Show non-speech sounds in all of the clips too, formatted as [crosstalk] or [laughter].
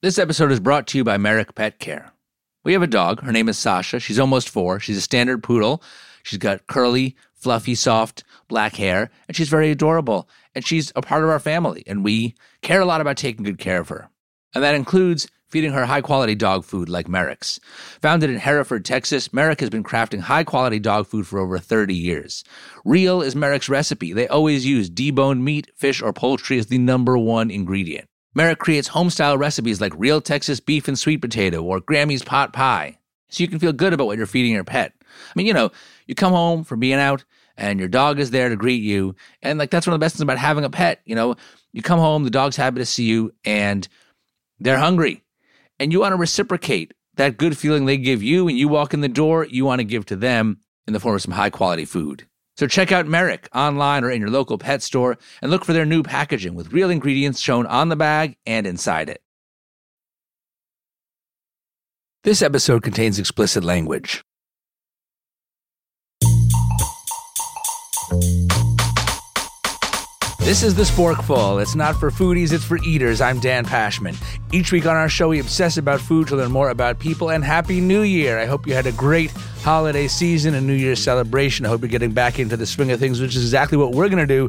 This episode is brought to you by Merrick Pet Care. We have a dog. Her name is Sasha. She's almost four. She's a standard poodle. She's got curly, fluffy, soft black hair, and she's very adorable. And she's a part of our family, and we care a lot about taking good care of her. And that includes feeding her high quality dog food like Merrick's. Founded in Hereford, Texas, Merrick has been crafting high quality dog food for over 30 years. Real is Merrick's recipe. They always use deboned meat, fish, or poultry as the number one ingredient. Merrick creates homestyle recipes like real Texas beef and sweet potato or Grammy's pot pie, so you can feel good about what you're feeding your pet. I mean, you know, you come home from being out and your dog is there to greet you, and like that's one of the best things about having a pet. You know, you come home, the dog's happy to see you, and they're hungry, and you want to reciprocate that good feeling they give you, and you walk in the door, you want to give to them in the form of some high quality food. So check out Merrick online or in your local pet store and look for their new packaging with real ingredients shown on the bag and inside it. This episode contains explicit language. This is the Sporkful. It's not for foodies, it's for eaters. I'm Dan Pashman. Each week on our show, we obsess about food to learn more about people, and Happy New Year. I hope you had a great holiday season and New Year's celebration. I hope you're getting back into the swing of things, which is exactly what we're going to do.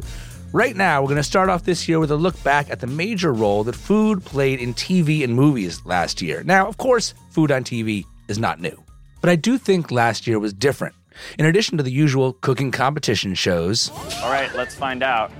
Right now, we're going to start off this year with a look back at the major role that food played in TV and movies last year. Now, of course, food on TV is not new, but I do think last year was different. In addition to the usual cooking competition shows, All right, let's find out.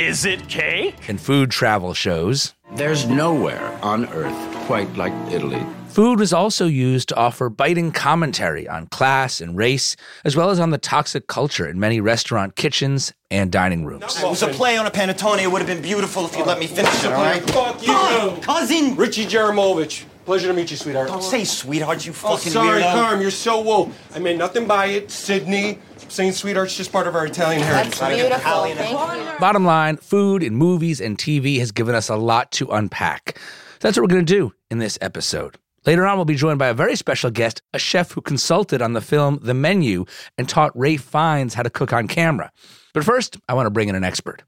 Is it cake? and food travel shows, There's nowhere on earth quite like Italy. Food was also used to offer biting commentary on class and race, as well as on the toxic culture in many restaurant kitchens and dining rooms. It was a play on a panettone. It would have been beautiful if you'd let me finish it, all right? Fuck you, God, cousin! Richie Jerimovich. Pleasure to meet you, sweetheart. Don't say sweetheart, you oh, fucking oh, sorry, weirdo. Carm, you're so woke. I meant nothing by it. Sydney, saying sweetheart's just part of our Italian heritage. That's beautiful. Thank. Bottom line, food and movies and TV has given us a lot to unpack. That's what we're going to do in this episode. Later on, we'll be joined by a very special guest, a chef who consulted on the film The Menu and taught Ralph Fiennes how to cook on camera. But first, I want to bring in an expert.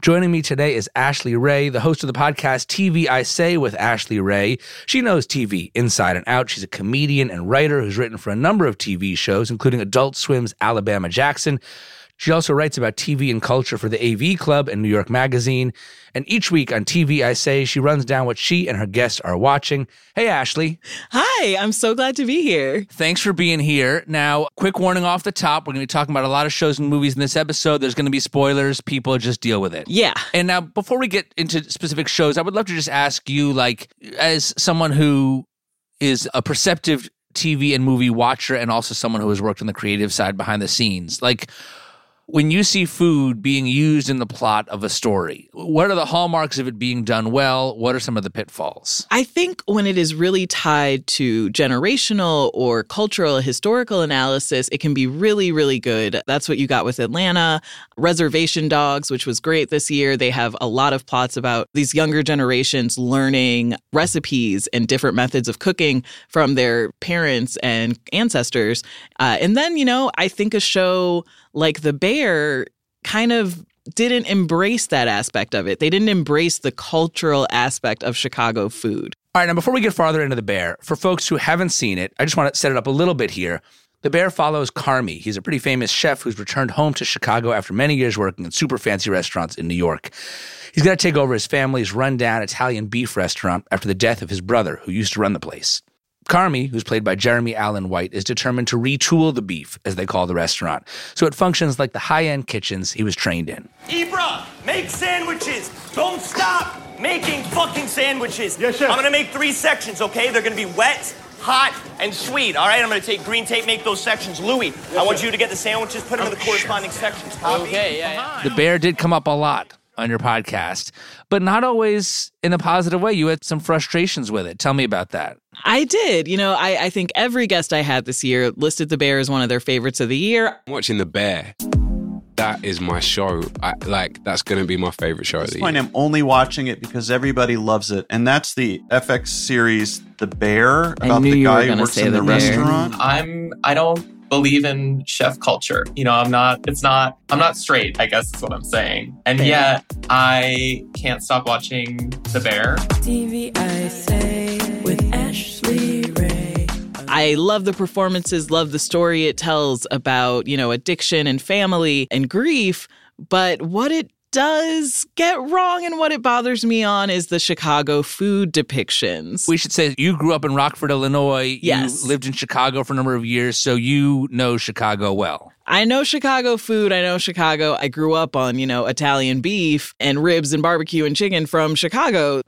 Joining me today is Ashley Ray, the host of the podcast TV I Say with Ashley Ray. She knows TV inside and out. She's a comedian and writer who's written for a number of TV shows, including Adult Swim's Alabama Jackson. She also writes about TV and culture for the AV Club and New York Magazine. And each week on TV I Say, she runs down what she and her guests are watching. Hey, Ashley. Hi, I'm so glad to be here. Thanks for being here. Now, quick warning off the top. We're going to be talking about a lot of shows and movies in this episode. There's going to be spoilers. People just deal with it. Yeah. And now, before we get into specific shows, I would love to just ask you, like, as someone who is a perceptive TV and movie watcher and also someone who has worked on the creative side behind the scenes, like, when you see food being used in the plot of a story, what are the hallmarks of it being done well? What are some of the pitfalls? I think when it is really tied to generational or cultural, historical analysis, it can be really, really good. That's what you got with Atlanta. Reservation Dogs, which was great this year. They have a lot of plots about these younger generations learning recipes and different methods of cooking from their parents and ancestors. Uh, and then, you know, I think a show like The Bear kind of didn't embrace that aspect of it. They didn't embrace the cultural aspect of Chicago food. All right, now before we get farther into The Bear, for folks who haven't seen it, I just want to set it up a little bit here. The Bear follows Carmy. He's a pretty famous chef who's returned home to Chicago after many years working in super fancy restaurants in New York. He's got to take over his family's rundown Italian beef restaurant after the death of his brother, who used to run the place. Carmy, who's played by Jeremy Allen White, is determined to retool the beef, as they call the restaurant, so it functions like the high end kitchens he was trained in. Ibra, make sandwiches. Don't stop making fucking sandwiches. Yes, chef. I'm gonna make three sections, okay? They're gonna be wet, hot, and sweet. All right, I'm gonna take green tape, make those sections. Louis, I want you to get the sandwiches, put them in the corresponding sections. Copy? Okay, yeah, The bear did come up a lot on your podcast, but not always in a positive way. You had some frustrations with it. Tell me about that. I did. You know, I, I think every guest I had this year listed The Bear as one of their favorites of the year. watching The Bear. That is my show. I, like that's going to be my favorite show of the point year. I'm only watching it because everybody loves it, and that's the FX series The Bear about the guy who works in the, The restaurant. I'm I don't believe in chef culture. You know, I'm not, it's not, I'm not straight, I guess is what I'm saying. And yet I can't stop watching The Bear. TV, I say, with Ashley Ray. I love the performances, love the story it tells about, you know, addiction and family and grief. But what it does get wrong and what it bothers me on is the Chicago food depictions. We should say you grew up in Rockford, Illinois. Yes. You lived in Chicago for a number of years, so you know Chicago well. I know Chicago food. I know Chicago. I grew up on, you know, Italian beef and ribs and barbecue and chicken from Chicago. Uh,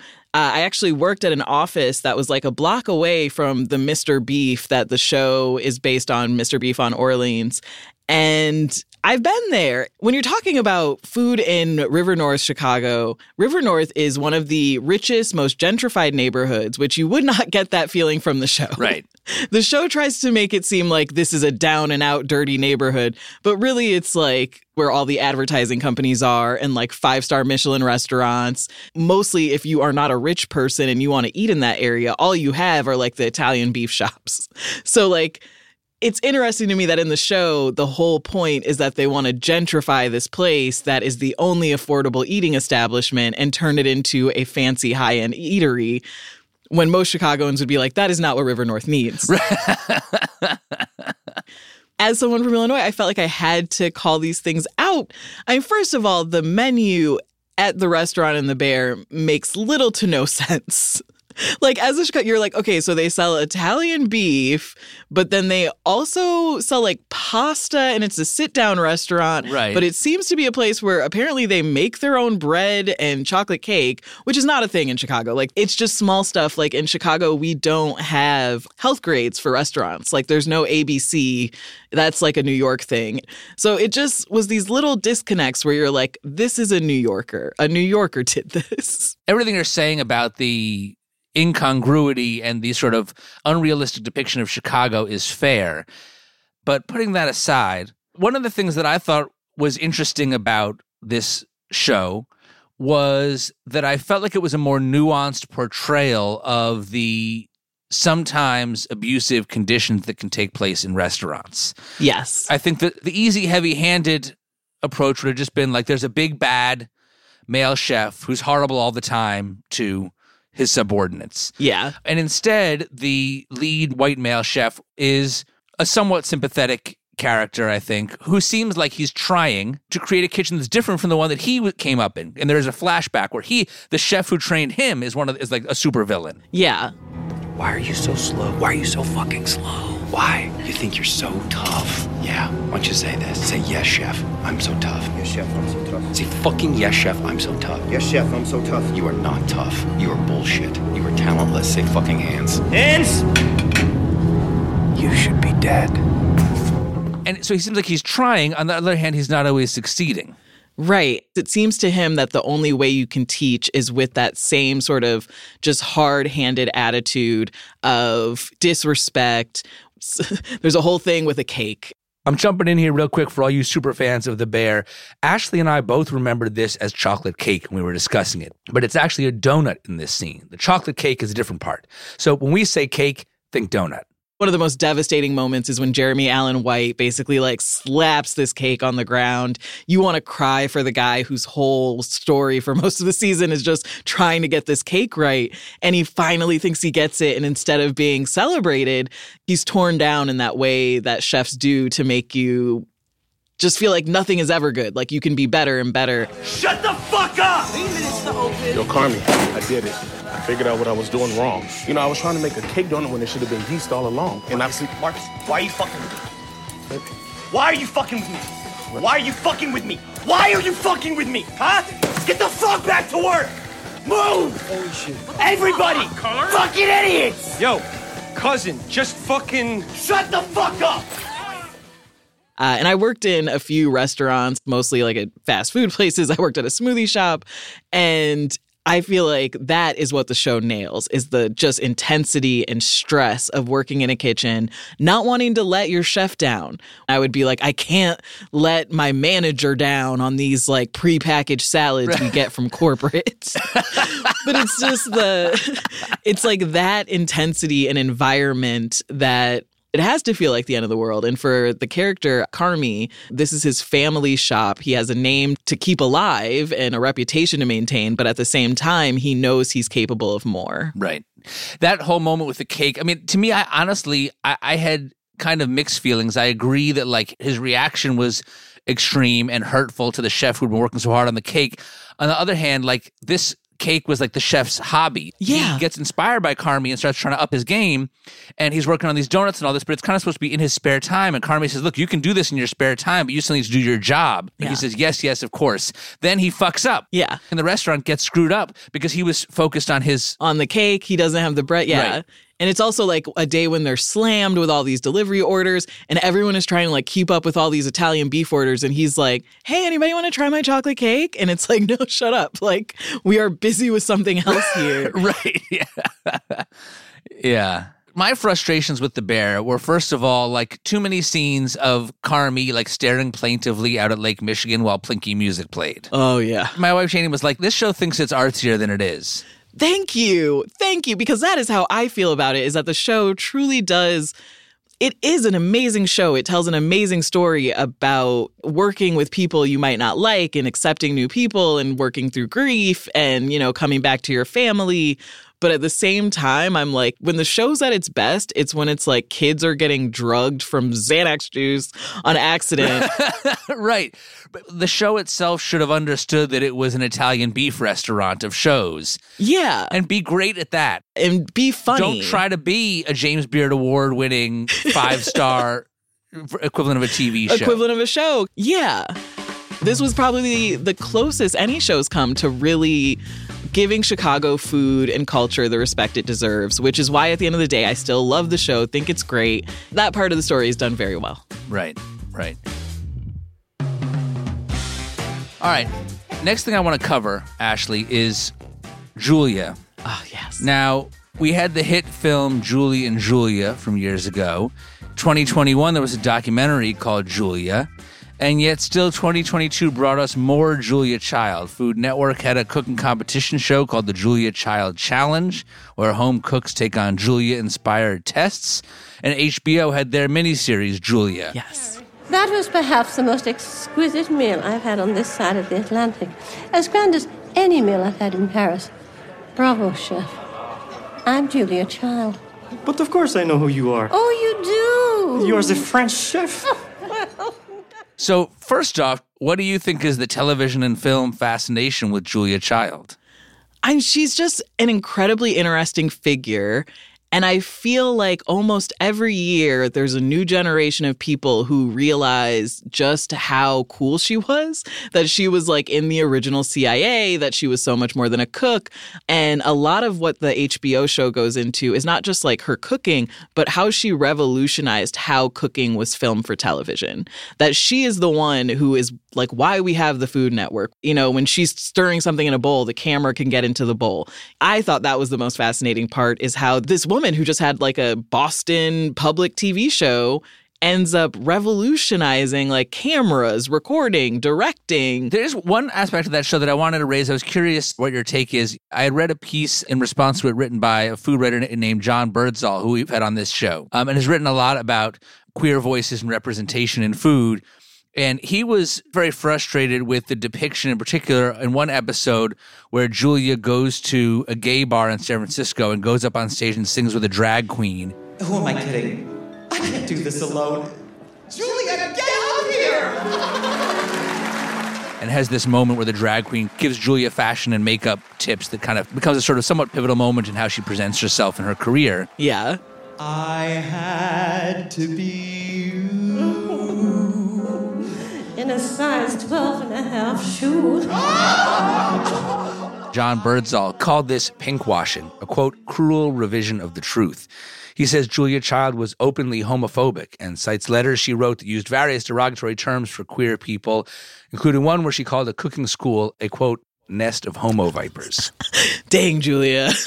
I actually worked at an office that was like a block away from the Mr. Beef that the show is based on, Mr. Beef on Orleans. And I've been there. When you're talking about food in River North, Chicago, River North is one of the richest, most gentrified neighborhoods, which you would not [laughs] get that feeling from the show. Right. [laughs] The show tries to make it seem like this is a down and out, dirty neighborhood, but really it's like where all the advertising companies are and like five star Michelin restaurants. Mostly, if you are not a rich person and you want to eat in that area, all you have are like the Italian beef shops. [laughs] So, like, it's interesting to me that in the show, the whole point is that they want to gentrify this place that is the only affordable eating establishment and turn it into a fancy high end eatery. When most Chicagoans would be like, that is not what River North needs. [laughs] As someone from Illinois, I felt like I had to call these things out. I mean, first of all, the menu at the restaurant in the Bear makes little to no [laughs] sense [laughs] like as a Chicago, you're like, okay, so they sell Italian beef, but then they also sell like pasta, and it's a sit down restaurant. Right. But it seems to be a place where apparently they make their own bread and chocolate cake, which is not a thing in Chicago. Like it's just small stuff. Like in Chicago, we don't have health grades for restaurants. Like there's no ABC. That's like a New York thing. So it just was these little disconnects where you're like, this is a New Yorker. A New Yorker did [laughs] this. Everything you're saying about the incongruity and the sort of unrealistic depiction of Chicago is fair. But putting that aside, one of the things that I thought was interesting about this show was that I felt like it was a more nuanced portrayal of the sometimes abusive conditions that can take place in restaurants. Yes. I think that the easy, heavy handed approach would have just been like there's a big bad male chef who's horrible all the time to his subordinates. Yeah. And instead, the lead white male chef is a somewhat sympathetic character, I think, who seems like he's trying to create a kitchen that's different from the one that he came up in. And there's a flashback where he, the chef who trained him, is one of is like a supervillain. Yeah. Why are you so slow? Why are you so fucking slow? Why? You think you're so tough? Yeah. Why don't you say this? Say yes, chef. I'm so tough. Yes, chef, I'm so tough. Say fucking yes, chef. I'm so tough. Yes, chef, I'm so tough. You are not tough. You are bullshit. You are talentless. Say fucking hands. Hands! You should be dead. And so he seems like he's trying. On the other hand, he's not always succeeding. Right. It seems to him that the only way you can teach is with that same sort of just hard handed attitude of disrespect. [laughs] There's a whole thing with a cake. I'm jumping in here real quick for all you super fans of The Bear. Ashley and I both remembered this as chocolate cake when we were discussing it, but it's actually a donut in this scene. The chocolate cake is a different part. So when we say cake, think donut. One of the most devastating moments is when Jeremy Allen White basically like slaps this cake on the ground. You want to cry for the guy whose whole story for [laughs] most of the season is just trying to get this cake right. And he finally thinks he gets it. And instead of being celebrated, he's torn down in that way that chefs do to make you just feel like nothing is ever good. Like you can be better and better. Shut the fuck up! Yo, Carmy, I did it. I figured out what I was doing wrong. You know, I was trying to make a cake donut when it should have been yeast all along. And I see. Marcus, why are you fucking with me? Why are you fucking with me? Why are you fucking with me? Why are you fucking with me? Huh? Get the fuck back to work! Move! Holy shit. Everybody! Fucking idiots! Yo, cousin, just fucking. Shut the fuck up! Uh, and I worked in a few restaurants, mostly like at fast food [laughs] places. I worked at a smoothie shop. And I feel like that is what the show nails is the just intensity and stress of working in a kitchen, not wanting to let your chef down. I would be like, I can't let my manager down on these like prepackaged salads we get from corporate. [laughs] but it's just the [laughs] it's like that intensity and environment that it has to feel like the end of the world. And for the character, Carmy, this is his family shop. He has a name to keep alive and a reputation to maintain, but at the same time, he knows he's capable of more. Right. That whole moment with the cake. I mean, to me, I honestly, I, I had kind of mixed feelings. I agree that like his reaction was extreme and hurtful to the chef who'd been working so hard on the cake. On the other hand, like this cake was like the chef's hobby. Yeah. He gets inspired by Carmy and starts trying to up his game. And he's working on these donuts and all this, but it's kind of supposed to be in his spare time. And Carmy says, Look, you can do this in your spare time, but you still need to do your job. And Yeah. he says, Yes, yes, of course. Then he fucks up. Yeah. And the restaurant gets screwed up because he was focused on his on the cake. He doesn't have the bread. Yeah. Right. And it's also like a day when they're slammed with all these delivery orders and everyone is trying to like keep up with all these Italian beef orders. And he's like, Hey, anybody want to try my chocolate cake? And it's like, [laughs] No, shut up. Like, we are busy with something else here. [laughs] right. [laughs] Yeah. yeah. My frustrations with the bear were first of all like too many scenes of Carmy like staring plaintively out at Lake Michigan while Plinky music played. Oh, yeah. My wife Shani was like, "This show thinks it's artsier than it is." Thank you. Thank you. Because that is how I feel about it is that the show truly does. It is an amazing show. It tells an amazing story about working with people you might not like and accepting new people and working through grief and, you know, coming back to your family. But at the same time, I'm like, when the show's at its best, it's when it's like kids are getting drugged from Xanax juice on accident. [laughs] right. But the show itself should have understood that it was an Italian beef restaurant of shows. Yeah. And be great at that. And be funny. Don't try to be a James Beard Award winning [laughs] five star equivalent of a TV show. equivalent of a show. Yeah. This was probably the closest any show's come to really giving Chicago food and culture the respect it deserves, which is why at the end of the day, I still love the show, think it's great. That part of the story is done very well. Right, right. All right. Next thing I want to cover, Ashley, is Julia. Oh, yes. Now, we had the hit film Julie and Julia from years ago. 2021, there was a documentary called Julia. And yet, still 2022 brought us more Julia Child. Food Network had a cooking competition show called the Julia Child Challenge, where home cooks take on Julia inspired tests. And HBO had their miniseries, Julia. Yes. That was perhaps the most exquisite meal I've had on this side of the Atlantic. As grand as any meal I've had in Paris. Bravo, chef. I'm Julia Child. But of course I know who you are. Oh, you do? You're the French chef. [laughs] So, first off, what do you think is the television and film fascination with Julia Child? And she's just an incredibly interesting figure. And I feel like almost every year there's a new generation of people who realize just how cool she was, that she was like in the original CIA, that she was so much more than a cook. And a lot of what the HBO show goes into is not just like her cooking, but how she revolutionized how cooking was filmed for television. That she is the one who is like why we have the Food Network. You know, when she's stirring something in a bowl, the camera can get into the bowl. I thought that was the most fascinating part is how this woman who just had like a Boston public TV show ends up revolutionizing like cameras, recording, directing. There's one aspect of that show that I wanted to raise. I was curious what your take is. I had read a piece in response to it written by a food writer named John Birdsall, who we've had on this show, um, and has written a lot about queer voices and representation in food. And he was very frustrated with the depiction, in particular, in one episode where Julia goes to a gay bar in San Francisco and goes up on stage and sings with a drag queen. Who am I kidding? I can't do this alone. Julia, get out here! [laughs] and has this moment where the drag queen gives Julia fashion and makeup tips that kind of becomes a sort of somewhat pivotal moment in how she presents herself in her career. Yeah. I had to be In a size 12 and a half shoe. [laughs] John Birdsall called this pinkwashing, a quote, cruel revision of the truth. He says Julia Child was openly homophobic and cites letters she wrote that used various derogatory terms for queer people, including one where she called a cooking school a quote, nest of homo vipers. [laughs] Dang, Julia. [laughs]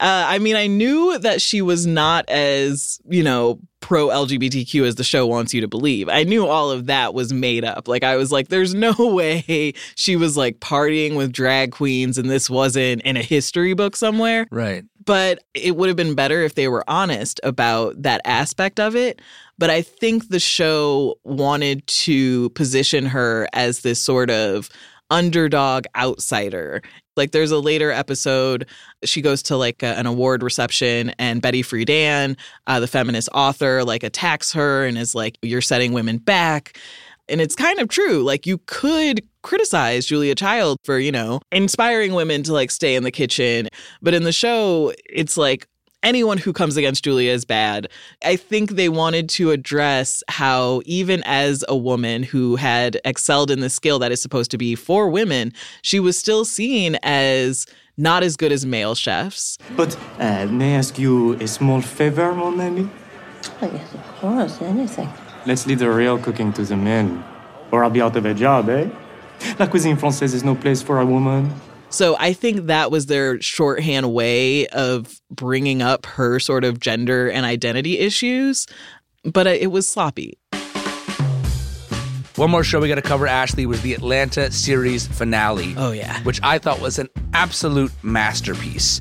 Uh, I mean, I knew that she was not as, you know, pro LGBTQ as the show wants you to believe. I knew all of that was made up. Like, I was like, there's no [laughs] way she was like partying with drag queens and this wasn't in a history book somewhere. Right. But it would have been better if they were honest about that aspect of it. But I think the show wanted to position her as this sort of underdog outsider. Like there's a later episode, she goes to like a, an award reception, and Betty Friedan, uh, the feminist author, like attacks her and is like, "You're setting women back." And it's kind of true. Like you could criticize Julia Child for, you know, inspiring women to like stay in the kitchen. But in the show, it's like anyone who comes against Julia is bad. I think they wanted to address how, even as a woman who had excelled in the skill that is supposed to be for women, she was still seen as not as good as male chefs. But uh, may I ask you a small favor, mon ami? Oh, yes, of course, anything. Let's leave the real cooking to the men, or I'll be out of a job, eh? La cuisine française is no place for a woman. So I think that was their shorthand way of bringing up her sort of gender and identity issues, but uh, it was sloppy. One more show we got to cover, Ashley, was the Atlanta series finale. Oh, yeah. Which I thought was an absolute masterpiece.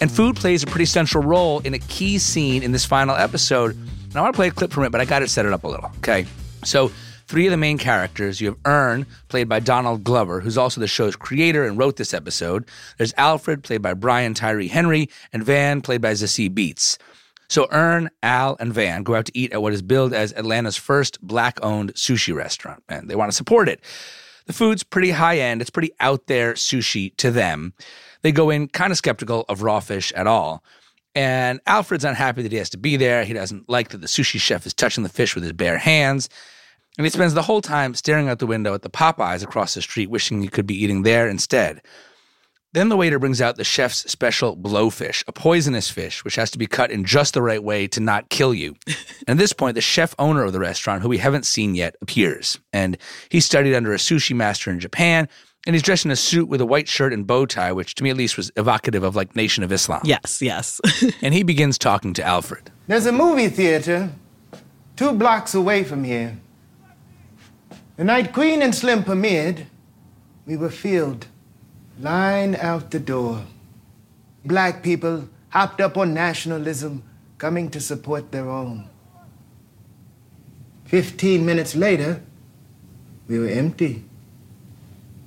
And food plays a pretty central role in a key scene in this final episode. And I want to play a clip from it, but I got to set it up a little. Okay. So three of the main characters. You have Earn, played by Donald Glover, who's also the show's creator and wrote this episode. There's Alfred, played by Brian Tyree Henry, and Van, played by Zazie Beetz. So Earn, Al, and Van go out to eat at what is billed as Atlanta's first black-owned sushi restaurant, and they want to support it. The food's pretty high end. It's pretty out there sushi to them. They go in kind of skeptical of raw fish at all. And Alfred's unhappy that he has to be there. He doesn't like that the sushi chef is touching the fish with his bare hands. And he spends the whole time staring out the window at the Popeyes across the street, wishing he could be eating there instead. Then the waiter brings out the chef's special blowfish, a poisonous fish, which has to be cut in just the right way to not kill you. [laughs] and at this point, the chef owner of the restaurant, who we haven't seen yet, appears. And he studied under a sushi master in Japan, and he's dressed in a suit with a white shirt and bow tie, which to me at least was evocative of like Nation of Islam. Yes, yes. [laughs] and he begins talking to Alfred. There's a movie theater two blocks away from here. The night Queen and Slim premiered, we were filled, line out the door. Black people hopped up on nationalism, coming to support their own. Fifteen minutes later, we were empty.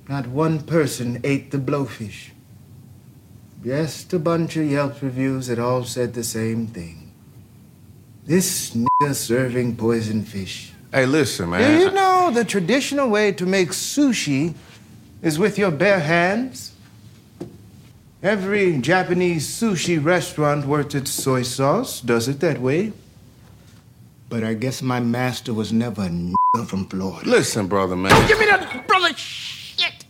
Not one person ate the blowfish. Just a bunch of Yelp reviews that all said the same thing. This nigga serving poison fish. Hey, listen, man. Do you know the traditional way to make sushi is with your bare hands? Every Japanese sushi restaurant worth its soy sauce does it that way. But I guess my master was never a [laughs] nigga from Florida. Listen, brother, man. Don't give me that brother shit!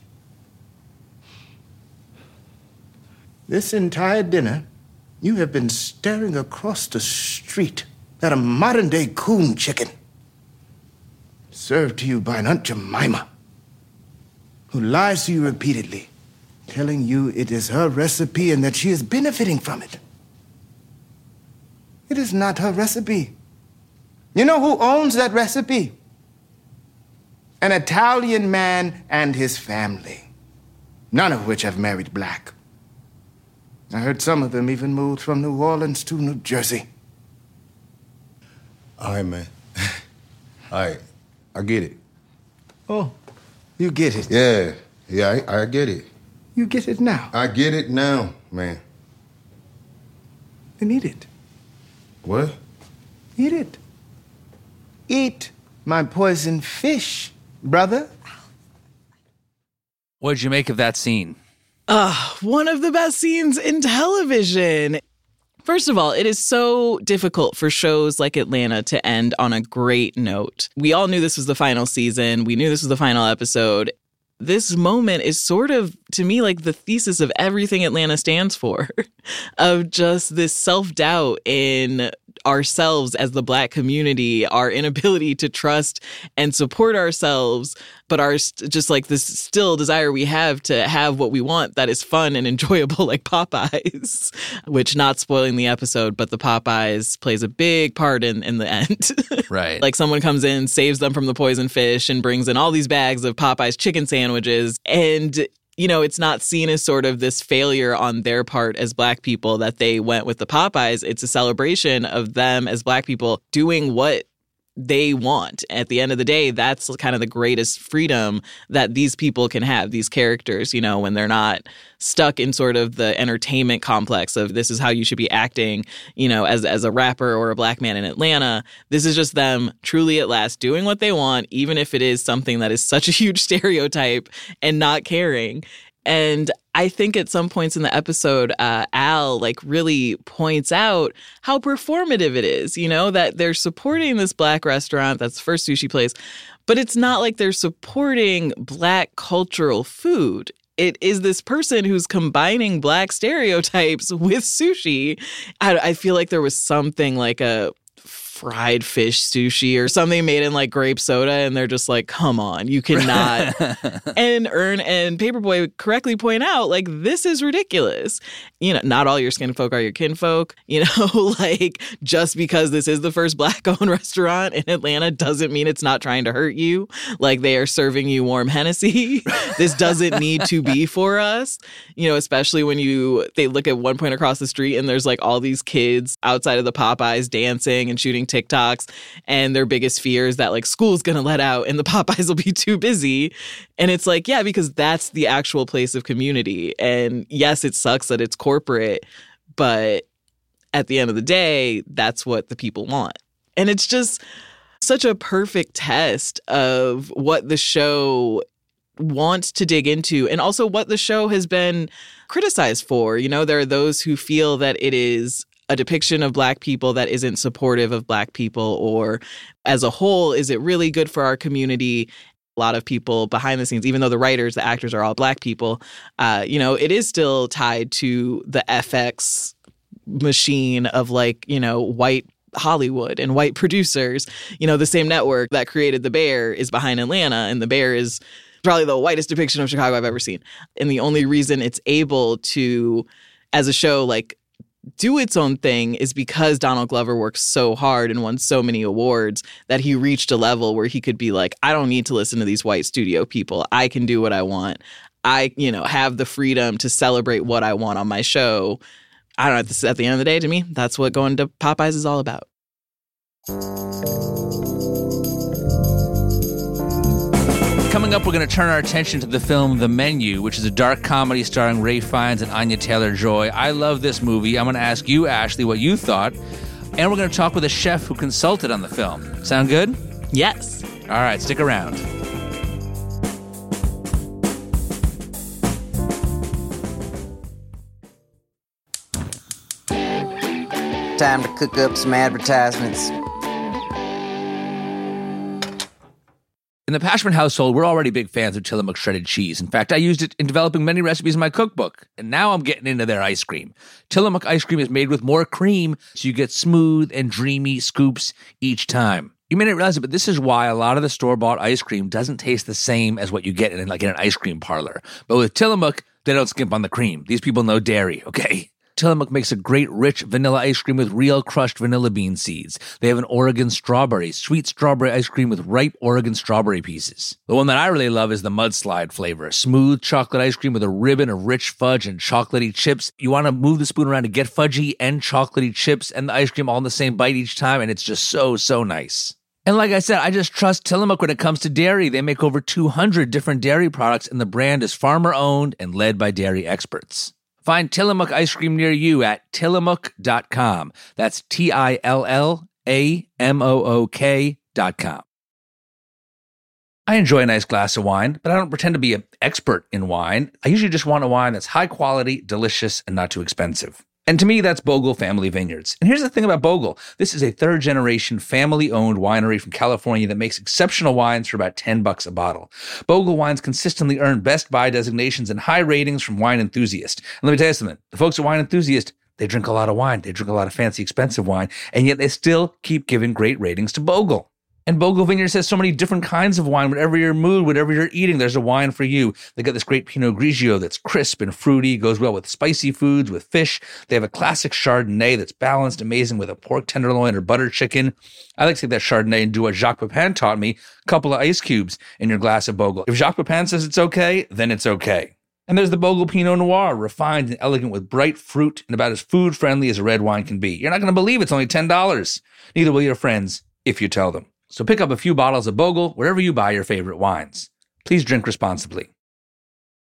This entire dinner, you have been staring across the street at a modern day coon chicken served to you by an Aunt Jemima who lies to you repeatedly, telling you it is her recipe and that she is benefiting from it. It is not her recipe. You know who owns that recipe? An Italian man and his family, none of which have married black. I heard some of them even moved from New Orleans to New Jersey. All right, man. [laughs] All right. I get it. Oh, you get it. Yeah. Yeah, I, I get it. You get it now. I get it now, man. Then eat it. What? Eat it. Eat my poison fish, brother. What did you make of that scene? Uh, one of the best scenes in television. First of all, it is so difficult for shows like Atlanta to end on a great note. We all knew this was the final season, we knew this was the final episode. This moment is sort of, to me, like the thesis of everything Atlanta stands for [laughs] of just this self doubt in ourselves as the black community, our inability to trust and support ourselves, but our just like this still desire we have to have what we want that is fun and [laughs] enjoyable, like Popeyes, which not spoiling the episode, but the Popeyes plays a big part in, in the end. [laughs] Right. like someone comes in, saves them from the poison fish, and brings in all these bags of Popeyes chicken sandwiches. And you know, it's not seen as sort of this failure on their part as black people that they went with the Popeyes. It's a celebration of them as black people doing what they want. At the end of the day, that's kind of the greatest freedom that these people can have, these characters, you know, when they're not stuck in sort of the entertainment complex of this is how you should be acting, you know, as as a rapper or a black man in Atlanta. This is just them truly at last doing what they want, even if it is something that is such a huge [laughs] stereotype and not caring. And I think at some points in the episode, uh, Al like really points out how performative it is. You know that they're supporting this black restaurant that's the first sushi place, but it's not like they're supporting black cultural food. It is this person who's combining black stereotypes [laughs] with sushi. I, I feel like there was something like a fried fish sushi or something made in like grape soda and they're just like come on you cannot [laughs] and earn and paperboy correctly point out like this is ridiculous. You know not all your skin folk are your kinfolk you know [laughs] like just because this is the first black owned [laughs] restaurant in atlanta doesn't mean it's not trying to hurt you. Like they are serving you warm hennessy. This doesn't need to be for us. You know especially when you they look at one point across the street and there's like all these kids outside of the popeyes dancing and shooting TikToks and their biggest fear is that like school's going to let out and the [laughs] Popeyes will be too busy. And it's like, yeah, because that's the actual place of community. And yes, it sucks that it's corporate, but at the end of the day, that's what the people want. And it's just such a perfect test of what the show wants to dig into and also what the show has been criticized for. You know, there are those who feel that it is a depiction of black people that isn't supportive of black people or as a whole is it really good for our community a lot of people behind the scenes even though the writers the actors are all black people uh, you know it is still tied to the fx machine of like you know white Hollywood and white producers. You know, the same network that created The Bear is behind Atlanta, and The Bear is probably the whitest depiction of Chicago I've ever seen. And the only reason it's able to, as a show, like do its own thing is because Donald Glover worked so hard and won so many awards that he reached a level where he could be like, I don't need to listen to these white studio people. I can do what I want. I, you know, have the freedom to celebrate what I want on my show. I don't know. At the end of the day, to me, that's what going to Popeyes is all about. Coming up, we're going to turn our attention to the film The Menu, which is a dark comedy starring Ralph Fiennes and Anya Taylor Joy. I love this movie. I'm going to ask you, Ashley, what you thought. And we're going to talk with a chef who consulted on the film. Sound good? Yes. All right, stick around. Time to cook up some advertisements. In the Pashman household, we're already big fans of Tillamook shredded cheese. In fact, I used it in developing many recipes in my cookbook, and now I'm getting into their ice cream. Tillamook ice cream is made with more cream, so you get smooth and dreamy scoops each time. You may not realize it, but this is why a lot of the store bought ice cream doesn't taste the same as what you get in like in an ice cream parlor. But with Tillamook, they don't skimp on the cream. These people know dairy, okay? Tillamook makes a great rich vanilla ice cream with real crushed vanilla bean seeds. They have an Oregon strawberry, sweet strawberry ice cream with ripe Oregon strawberry pieces. The one that I really love is the mudslide flavor, smooth chocolate ice cream with a ribbon of rich fudge and chocolatey chips. You want to move the spoon around to get fudgy and chocolatey chips and the ice cream all in the same bite each time, and it's just so, so nice. And like I said, I just trust Tillamook when it comes to dairy. They make over 200 different dairy products, and the brand is farmer owned and led by dairy experts. Find Tillamook ice cream near you at tillamook.com. That's T I L L A M O O K.com. I enjoy a nice glass of wine, but I don't pretend to be an expert in wine. I usually just want a wine that's high quality, delicious, and not too expensive. And to me, that's Bogle Family Vineyards. And here's the thing about Bogle this is a third generation family owned winery from California that makes exceptional wines for about 10 bucks a bottle. Bogle wines consistently earn best buy designations and high ratings from wine enthusiasts. And let me tell you something the folks at Wine Enthusiast, they drink a lot of wine, they drink a lot of fancy, expensive wine, and yet they still keep giving great ratings to Bogle. And Bogle Vineyards has so many different kinds of wine. Whatever your mood, whatever you're eating, there's a wine for you. They got this great Pinot Grigio that's crisp and fruity, goes well with spicy foods, with fish. They have a classic Chardonnay that's balanced, amazing with a pork tenderloin or butter chicken. I like to take that Chardonnay and do what Jacques Pepin taught me: a couple of ice cubes in your glass of Bogle. If Jacques Pepin says it's okay, then it's okay. And there's the Bogle Pinot Noir, refined and elegant with bright fruit and about as food friendly as a red wine can be. You're not going to believe it's only $10. Neither will your friends if you tell them. So pick up a few bottles of Bogle wherever you buy your favorite wines. Please drink responsibly.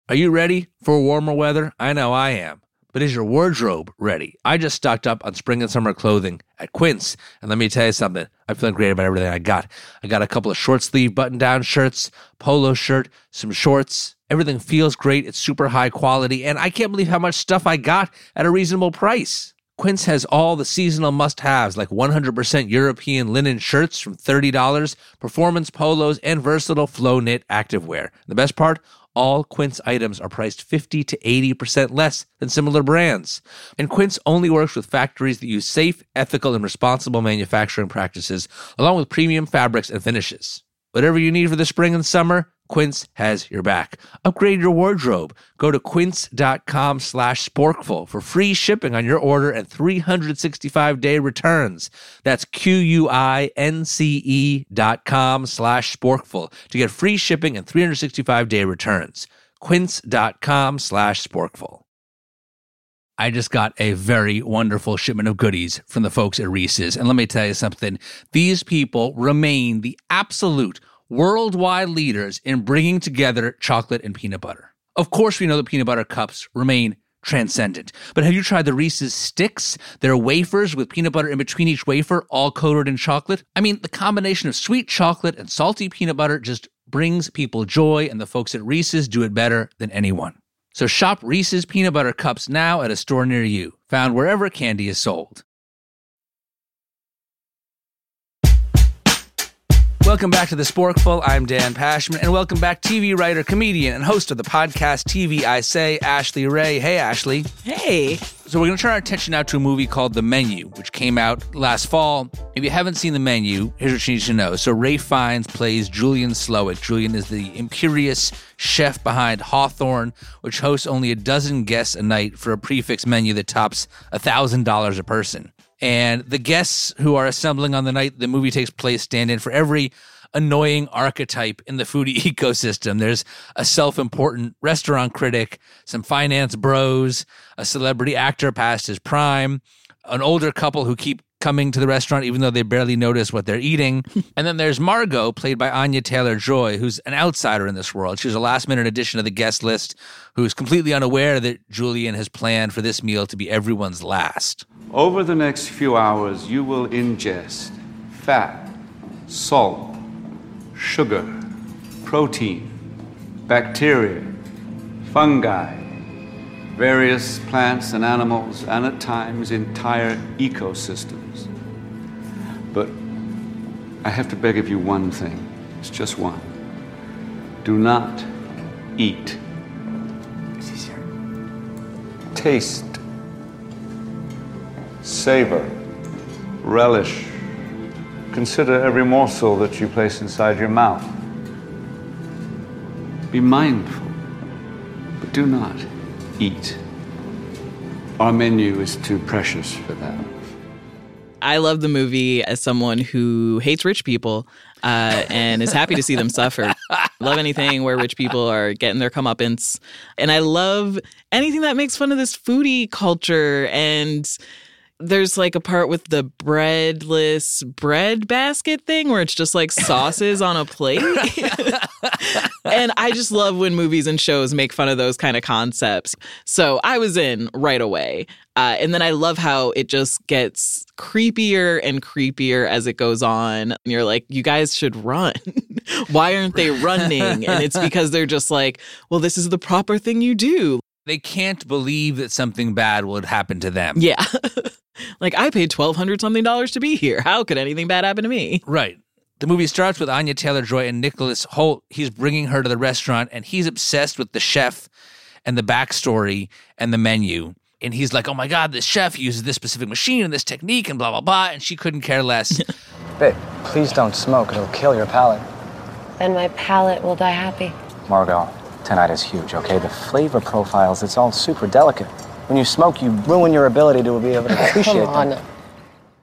Are you ready for warmer weather? I know I am. But is your wardrobe ready? I just stocked up on spring and summer clothing at Quince, and let me tell you something. I'm feeling great about everything I got. I got a couple of short sleeve button down shirts, polo shirt, some shorts. Everything feels great. It's super high quality, and I can't believe how much stuff I got at a reasonable price. Quince has all the seasonal must haves like 100% European linen shirts from $30, performance polos, and versatile flow knit activewear. The best part? all Quince items are priced 50 to 80% less than similar brands. And Quince only works with factories that use safe, ethical, and responsible manufacturing practices, along with premium fabrics and finishes. Whatever you need for the spring and summer, Quince has your back. Upgrade your wardrobe. Go to quince.com slash sporkful for free shipping on your order and 365-day returns. That's Q-U-I-N-C-E dot com slash sporkful to get free shipping and 365-day returns. quince.com slash sporkful. I just got a very wonderful shipment of goodies from the folks at Reese's. And let me tell you something. These people remain the absolute worldwide leaders in bringing together chocolate and peanut butter. Of course, we know the peanut butter cups remain transcendent. But have you tried the Reese's sticks? They're wafers with peanut butter in between each wafer, all coated in chocolate. I mean, the combination of sweet chocolate and salty peanut butter just brings people joy, and the folks at Reese's do it better than anyone. So shop Reese's peanut butter cups now at a store near you, found wherever candy is sold. Welcome back to the Sporkful. I'm Dan Pashman, and welcome back TV writer, comedian, and host of the podcast TV I Say, Ashley Ray. Hey, Ashley. Hey. So we're going to turn our attention now to a movie called The Menu, which came out last fall. If you haven't seen The Menu, here's what you need to know. So Ralph Fiennes plays Julian Slowik. Julian is the imperious chef behind Hawthorn, which hosts only a dozen guests a night for a prix fixe menu that tops $1,000 a person. And the guests who are assembling on the night the movie takes place stand in for every annoying archetype in the foodie [laughs] ecosystem. There's a self important restaurant critic, some finance bros, a celebrity actor past his prime, an older couple who keep coming to the restaurant even though they barely notice what they're eating. [laughs] and then there's Margot, played by Anya Taylor Joy, who's an outsider in this world. She's a last minute addition to the guest list who's completely unaware that Julian has planned for this meal to be everyone's last. Over the next few hours, you will ingest fat, salt, sugar, protein, bacteria, fungi, various plants and animals, and at times entire ecosystems. But I have to beg of you one thing. It's just one. Do not eat. Taste. Savor. Relish. Consider every morsel that you place inside your mouth. Be mindful, but do not eat. Our menu is too precious for that. I love the movie as someone who hates rich people uh, and is happy to see them suffer. love anything where rich people are getting their comeuppance. And I love anything that makes fun of this foodie culture and there's like a part with the breadless bread basket thing where it's just like sauces on a plate. [laughs] and I just love when movies and shows make fun of those kind of concepts. So I was in right away. Uh, and then I love how it just gets creepier and creepier as it goes on. And you're like, you guys should run. [laughs] Why aren't they running? And it's because they're just like, well, this is the proper thing you do. They can't believe that something bad would happen to them. Yeah. [laughs] like I paid twelve hundred something dollars to be here. How could anything bad happen to me? Right. The movie starts with Anya Taylor Joy and Nicholas Hoult. He's bringing her to the restaurant, and he's obsessed with the chef and the backstory and the menu. And he's like, "Oh my god, this chef uses this specific machine and this technique and blah blah blah." And she couldn't care less. [laughs] Babe, please don't smoke. It'll kill your palate. Then my palate will die happy. Margot, tonight is huge, okay? The flavor profiles, it's all super delicate. When you smoke, you ruin your ability to be able to [laughs] appreciate Come on. them.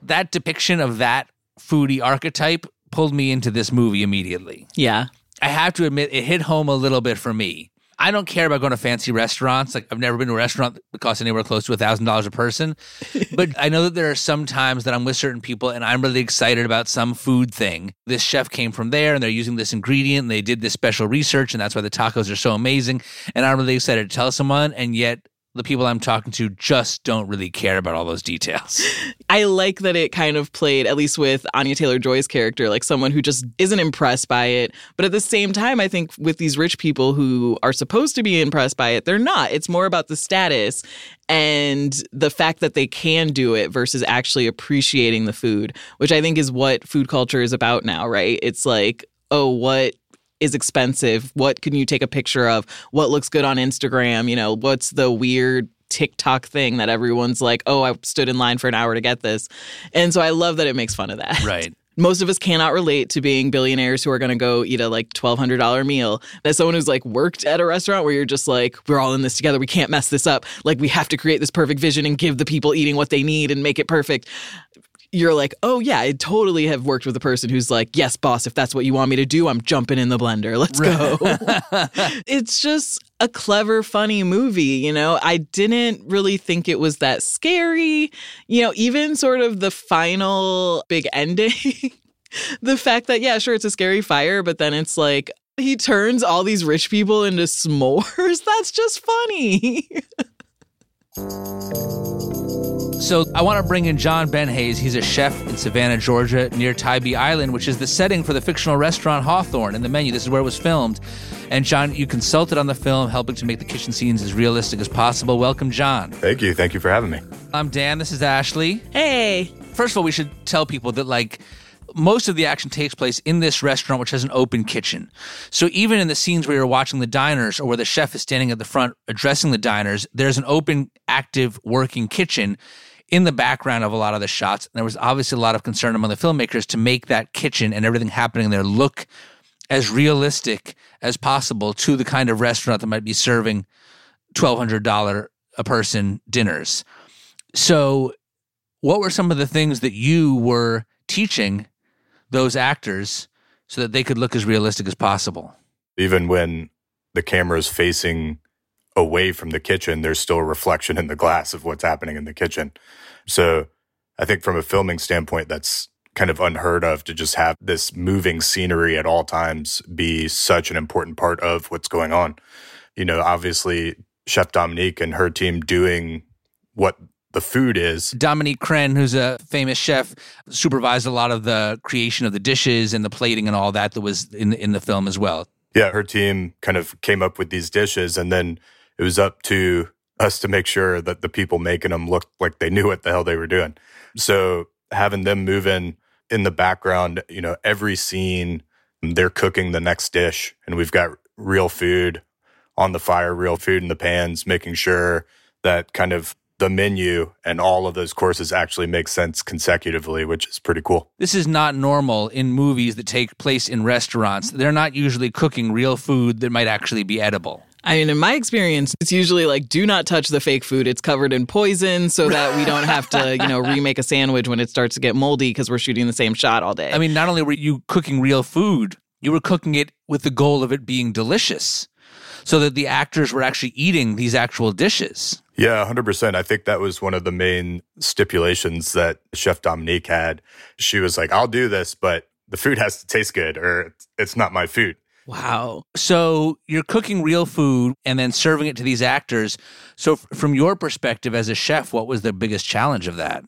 that depiction of that foodie archetype pulled me into this movie immediately. Yeah. I have to admit, it hit home a little bit for me. I don't care about going to fancy restaurants. Like I've never been to a restaurant that costs anywhere close to a thousand dollars a person. [laughs] but I know that there are some times that I'm with certain people and I'm really excited about some food thing. This chef came from there and they're using this ingredient and they did this special research and that's why the tacos are so amazing. And I'm really excited to tell someone and yet the people I'm talking to just don't really care about all those details. [laughs] I like that it kind of played, at least with Anya Taylor Joy's character, like someone who just isn't impressed by it. But at the same time, I think with these rich people who are supposed to be impressed by it, they're not. It's more about the status and the fact that they can do it versus actually appreciating the food, which I think is what food culture is about now, right? It's like, oh, what is expensive? What can you take a picture of? What looks good on Instagram? You know, what's the weird TikTok thing that everyone's like, oh, I stood in line for an hour to get this. And so I love that it makes fun of that. Right. [laughs] Most of us cannot relate to being billionaires who are going to go eat a like $1,200 meal. As someone who's like worked at a restaurant where you're just like, we're all in this together. We can't mess this up. Like, we have to create this perfect vision and give the people eating what they need and make it perfect you're like, oh yeah, I totally have worked with a person who's like, yes, boss, if that's what you want me to do, I'm jumping in the blender. Let's go. [laughs] [laughs] it's just a clever, funny movie. You know, I didn't really think it was that scary. You know, even sort of the final big [laughs] ending. the fact that, yeah, sure, it's a scary fire, but then it's like, he turns all these rich people into s'mores. That's just funny. So I want to bring in John Benhase. He's a chef in Savannah, Georgia, near Tybee Island, which is the setting for the fictional restaurant Hawthorn in the menu. This is where it was filmed. And John, you consulted on the film, helping to make the kitchen scenes as realistic as possible. Welcome, John. Thank you. Thank you for having me. I'm Dan. This is Ashley. Hey. First of all, we should tell people that like most of the action takes place in this restaurant, which has an open kitchen. So even in the scenes where you're watching the diners or where the chef is standing at the front addressing the diners, there's an open, active, working kitchen in the background of a lot of the shots. And there was obviously a lot of concern among the filmmakers to make that kitchen and everything happening there look as realistic as possible to the kind of restaurant that might be serving $1,200 a person dinners. So, what were some of the things that you were teaching those actors so that they could look as realistic as possible? Even when the camera is facing away from the kitchen, there's still a reflection in the glass of what's happening in the kitchen. So I think from a filming standpoint, that's kind of unheard of to just have this moving scenery at all times be such an important part of what's going on. You know, obviously, Chef Dominique and her team doing what the food is. Dominique Crenn, who's a famous chef, supervised a lot of the creation of the dishes and the plating and all that that was in in the film as well. Yeah, her team kind of came up with these dishes and then it was up to us to make sure that the people making them looked like they knew what the hell they were doing. So having them move in in the background, you know, every scene they're cooking the next dish and we've got real food on the fire, real food in the pans, making sure that kind of the menu and all of those courses actually make sense consecutively, which is pretty cool. This is not normal in movies that take place in restaurants. They're not usually cooking real food that might actually be edible. I mean, in my experience, it's usually like, do not touch the fake food. It's covered in poison so that we don't have to, you know, [laughs] remake a sandwich when it starts to get moldy because we're shooting the same shot all day. I mean, not only were you cooking real food, you were cooking it with the goal of it being delicious so that the actors were actually eating these actual dishes. Yeah, 100%. I think that was one of the main stipulations that Chef Dominique had. She was like, I'll do this, but the food has to taste good or it's not my food. Wow. So you're cooking real food and then serving it to these actors. So, from your perspective as a chef, what was the biggest challenge of that?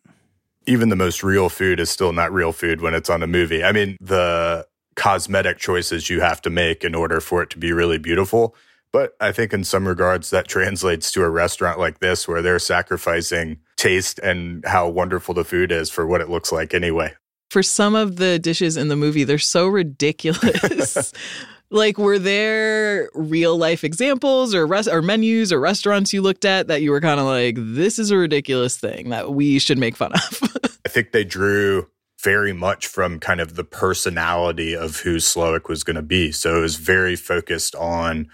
Even the most real food is still not real food when it's on a movie. I mean, the cosmetic choices you have to make in order for it to be really beautiful. But I think in some regards that translates to a restaurant like this where they're sacrificing taste and how wonderful the food is for what it looks like anyway. For some of the dishes in the movie, they're so ridiculous. [laughs] like were there real life examples or res- or menus or restaurants you looked at that you were kind of like this is a ridiculous thing that we should make fun of [laughs] i think they drew very much from kind of the personality of who Slowik was going to be so it was very focused on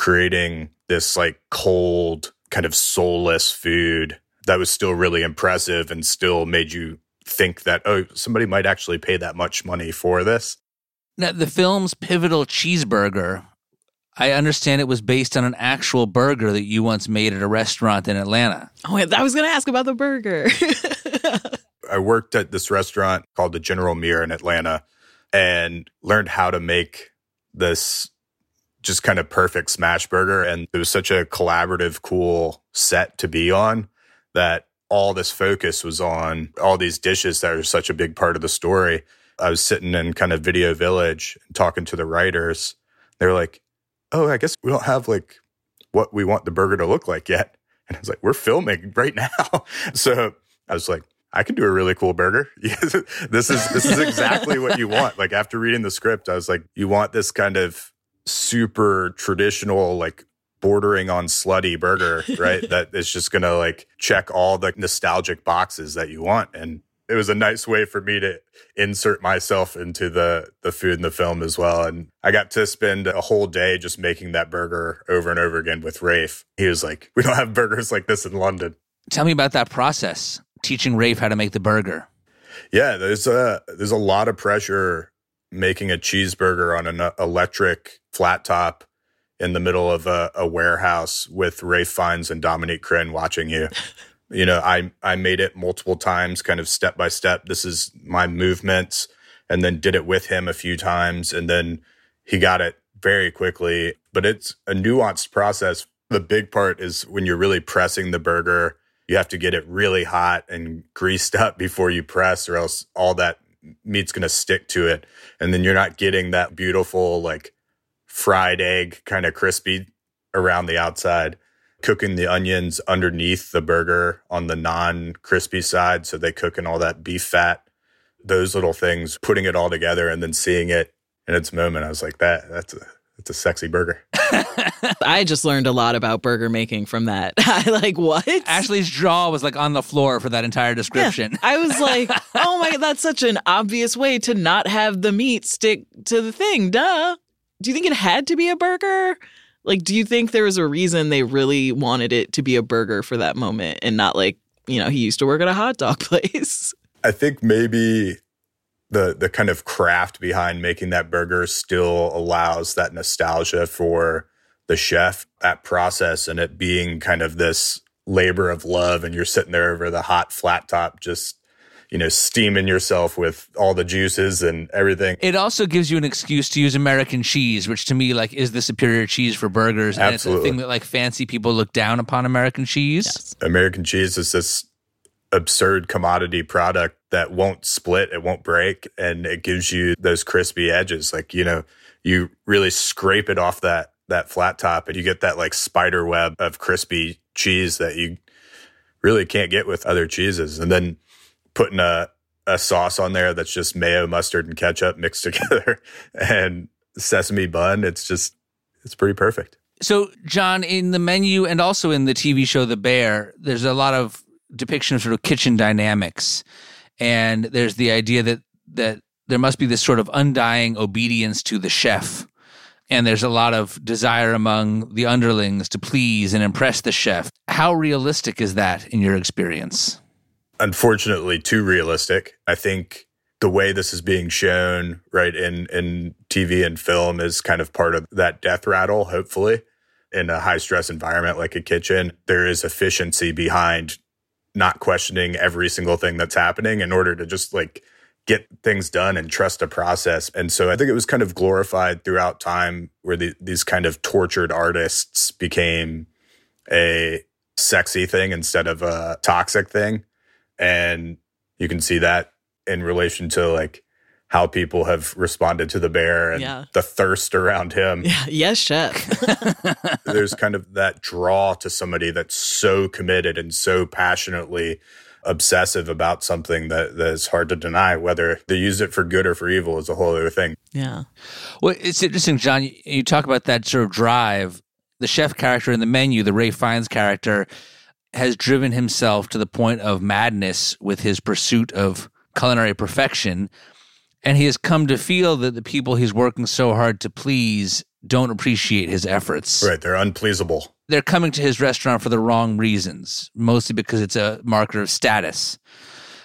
creating this like cold kind of soulless food that was still really impressive and still made you think that oh somebody might actually pay that much money for this now, the film's pivotal cheeseburger, I understand it was based on an actual burger that you once made at a restaurant in Atlanta. Oh, I was going to ask about the burger. [laughs] I worked at this restaurant called the General Muir in Atlanta and learned how to make this just kind of perfect smash burger. And it was such a collaborative, cool set to be on that all this focus was on all these dishes that are such a big part of the story. I was sitting in kind of Video Village talking to the writers. They were like, Oh, I guess we don't have like what we want the burger to look like yet. And I was like, We're filming right [laughs] now. so I was like, I can do a really cool burger. [laughs] this is this is exactly what you want. Like after reading the script, I was like, you want this kind of super traditional, like bordering on slutty burger, right? [laughs] that is just gonna like check all the nostalgic boxes that you want. And it was a nice way for me to insert myself into the the food in the film as well. And I got to spend a whole day just making that burger over and over again with Ralph. He was like, We don't have burgers like this in London. Tell me about that process, teaching Ralph how to make the burger. Yeah, there's a there's a lot of pressure making a cheeseburger on an uh, electric flat top in the middle of a, a warehouse with Ralph Fiennes and Dominique Crenn watching you. [laughs] you know, I I made it multiple times, kind of step by step. This is my movements, and then did it with him a few times, and then he got it very quickly. But it's a nuanced process. The big part is when you're really pressing the burger, you have to get it really hot and greased [laughs] up before you press, or else all that meat's going to stick to it, and then you're not getting that beautiful like fried egg, kind of crispy around the outside cooking the onions underneath the burger on the non crispy side. So they cook in all that beef fat, those little things, putting it all together and then seeing it in its moment. I was like, that, that's a, that's a sexy burger. [laughs] I just learned a lot about burger making from that. [laughs] I like what? Ashley's jaw was like on the floor for that entire description. Yeah, I was [laughs] like, oh my, that's such an obvious way to not have the meat stick to the thing. Duh. Do you think it had to be a burger? Like, do you think there was a reason they really wanted it to be a burger for that moment and not like, you know, he used to work at a hot dog place? I think maybe the the kind of craft behind making that burger still allows that nostalgia for the chef, that process and it being kind of this labor of love and you're sitting there over the hot flat top just you know, steaming yourself with all the juices and everything. It also gives you an excuse to use American cheese, which to me, like, is the superior cheese for burgers. And Absolutely. it's a thing that, like, fancy people look down upon American cheese. Yes. American cheese is this absurd commodity product that won't split, it won't break, and it gives you those crispy edges. Like, you know, you really scrape it off that that flat top and you get that like spider web of crispy cheese that you really can't get with other cheeses. And then putting a, a sauce on there that's just mayo, mustard, and ketchup mixed [laughs] together and sesame bun. It's just, it's pretty perfect. So, John, in the menu and also in the TV show The Bear, there's a lot of depiction of sort of kitchen dynamics. And there's the idea that, that there must be this sort of undying obedience to the chef. And there's a lot of desire among the underlings to please and impress the chef. How realistic is that in your experience? unfortunately too realistic. I think the way this is being shown right in in TV and film is kind of part of that death rattle hopefully in a high stress environment like a kitchen there is efficiency behind not questioning every single thing that's happening in order to just like get things done and trust a process. And so i think it was kind of glorified throughout time where the, these kind of tortured artists became a sexy thing instead of a toxic thing. And you can see that in relation to like how people have responded to the bear and Yeah. the thirst around him. [laughs] Yeah. Yes, chef. [laughs] There's kind of that draw to somebody that's so committed and so passionately obsessive about something that, that is hard to deny. Whether they use it for good or for evil is a whole other thing. Yeah. Well, it's interesting, John. You, you talk about that sort of drive. The chef character in the menu, the Ralph Fiennes character, has driven himself to the point of madness with his pursuit of culinary perfection. And he has come to feel that the people he's working so hard to please don't appreciate his efforts. Right. They're unpleasable. They're coming to his restaurant for the wrong reasons, mostly because it's a marker of status.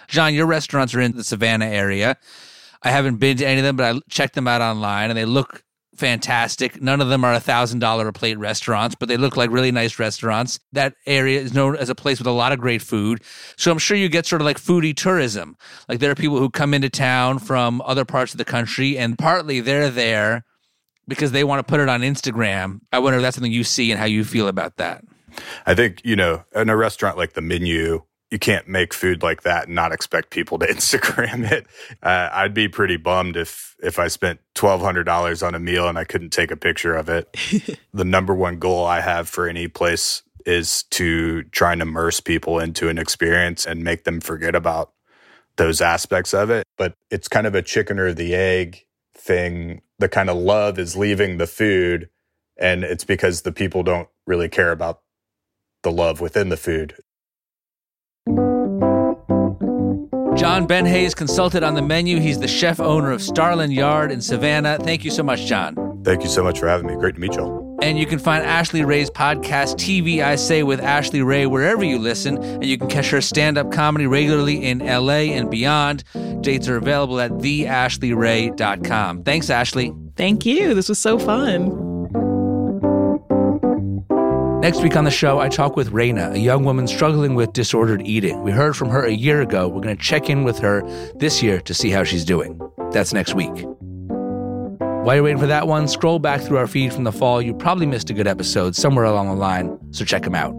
John, your restaurants are in the Savannah area. I haven't been to any of them, but I checked them out online and they look fantastic. None of them are a thousand dollar a plate restaurants, but they look like really nice restaurants. That area is known as a place with a lot of great food. So I'm sure you get sort of like foodie tourism. Like there are people who come into town from other parts of the country, and partly they're there because they want to put it on Instagram. I wonder if that's something you see and how you feel about that. I think, you know, in a restaurant like the menu, you can't make food like that and not expect people to [laughs] Instagram it. Uh, I'd be pretty bummed if if I spent twelve hundred dollars on a meal and I couldn't take a picture of it. [laughs] the number one goal I have for any place is to try and immerse people into an experience and make them forget about those aspects of it. But it's kind of a chicken or the egg thing. The kind of love is leaving the food, and it's because the people don't really care about the love within the food. John Benhase consulted on the menu. He's the chef owner of Starland Yard in Savannah. Thank you so much, John. Thank you so much for having me. Great to meet y'all. And you can find Ashley Ray's podcast, TV I Say with Ashley Ray, wherever you listen. And you can catch her stand up comedy regularly in LA and beyond. Dates are available at theashleyray.com. Thanks, Ashley. Thank you. This was so fun. Next week on the show, I talk with Raina, a young woman struggling with disordered eating. We heard from her a year ago. We're going to check in with her this year to see how she's doing. That's next week. While you're waiting for that one, scroll back through our feed from the fall. You probably missed a good episode somewhere along the line, so check them out.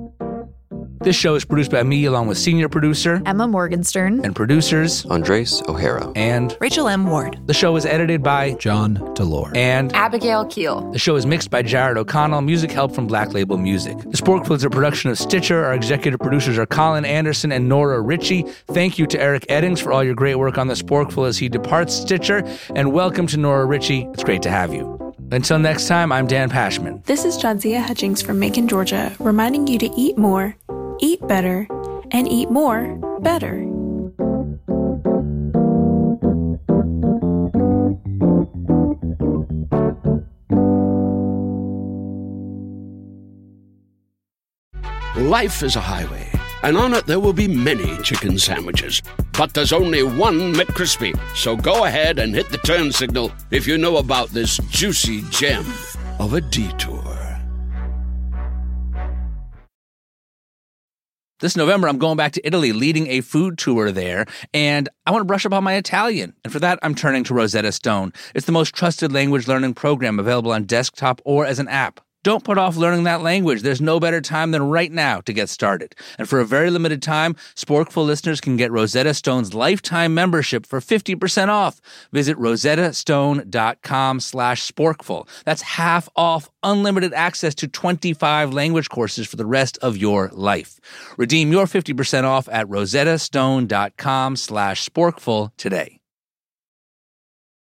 This show is produced by me along with senior producer Emma Morgenstern and producers Andres O'Hara and Rachel M. Ward. The show is edited by John DeLore and Abigail Keel. The show is mixed by Jared O'Connell, music help from Black Label Music. The Sporkful is a production of Stitcher. Our executive producers are Colin Anderson and Nora Ritchie. Thank you to Eric Eddings for all your great work on The Sporkful as he departs Stitcher. And welcome to Nora Ritchie. It's great to have you. Until next time, I'm Dan Pashman. This is Jadzia Hutchings from Macon, Georgia, reminding you to eat more, eat better, and eat more better. Life is a highway, and on it there will be many chicken sandwiches. But there's only one McCrispy. So go ahead and hit the turn signal if you know about this juicy gem of a detour. This November, I'm going back to Italy, leading a food tour there, and I want to brush up on my Italian. And for that, I'm turning to Rosetta Stone. It's the most trusted language learning program available on desktop or as an app. Don't put off learning that language. There's no better time than right now to get started. And for a very limited time, Sporkful listeners can get Rosetta Stone's lifetime membership for 50% off. Visit rosettastone.com slash sporkful. That's half off unlimited access to 25 language courses for the rest of your life. Redeem your 50% off at rosettastone.com slash sporkful today.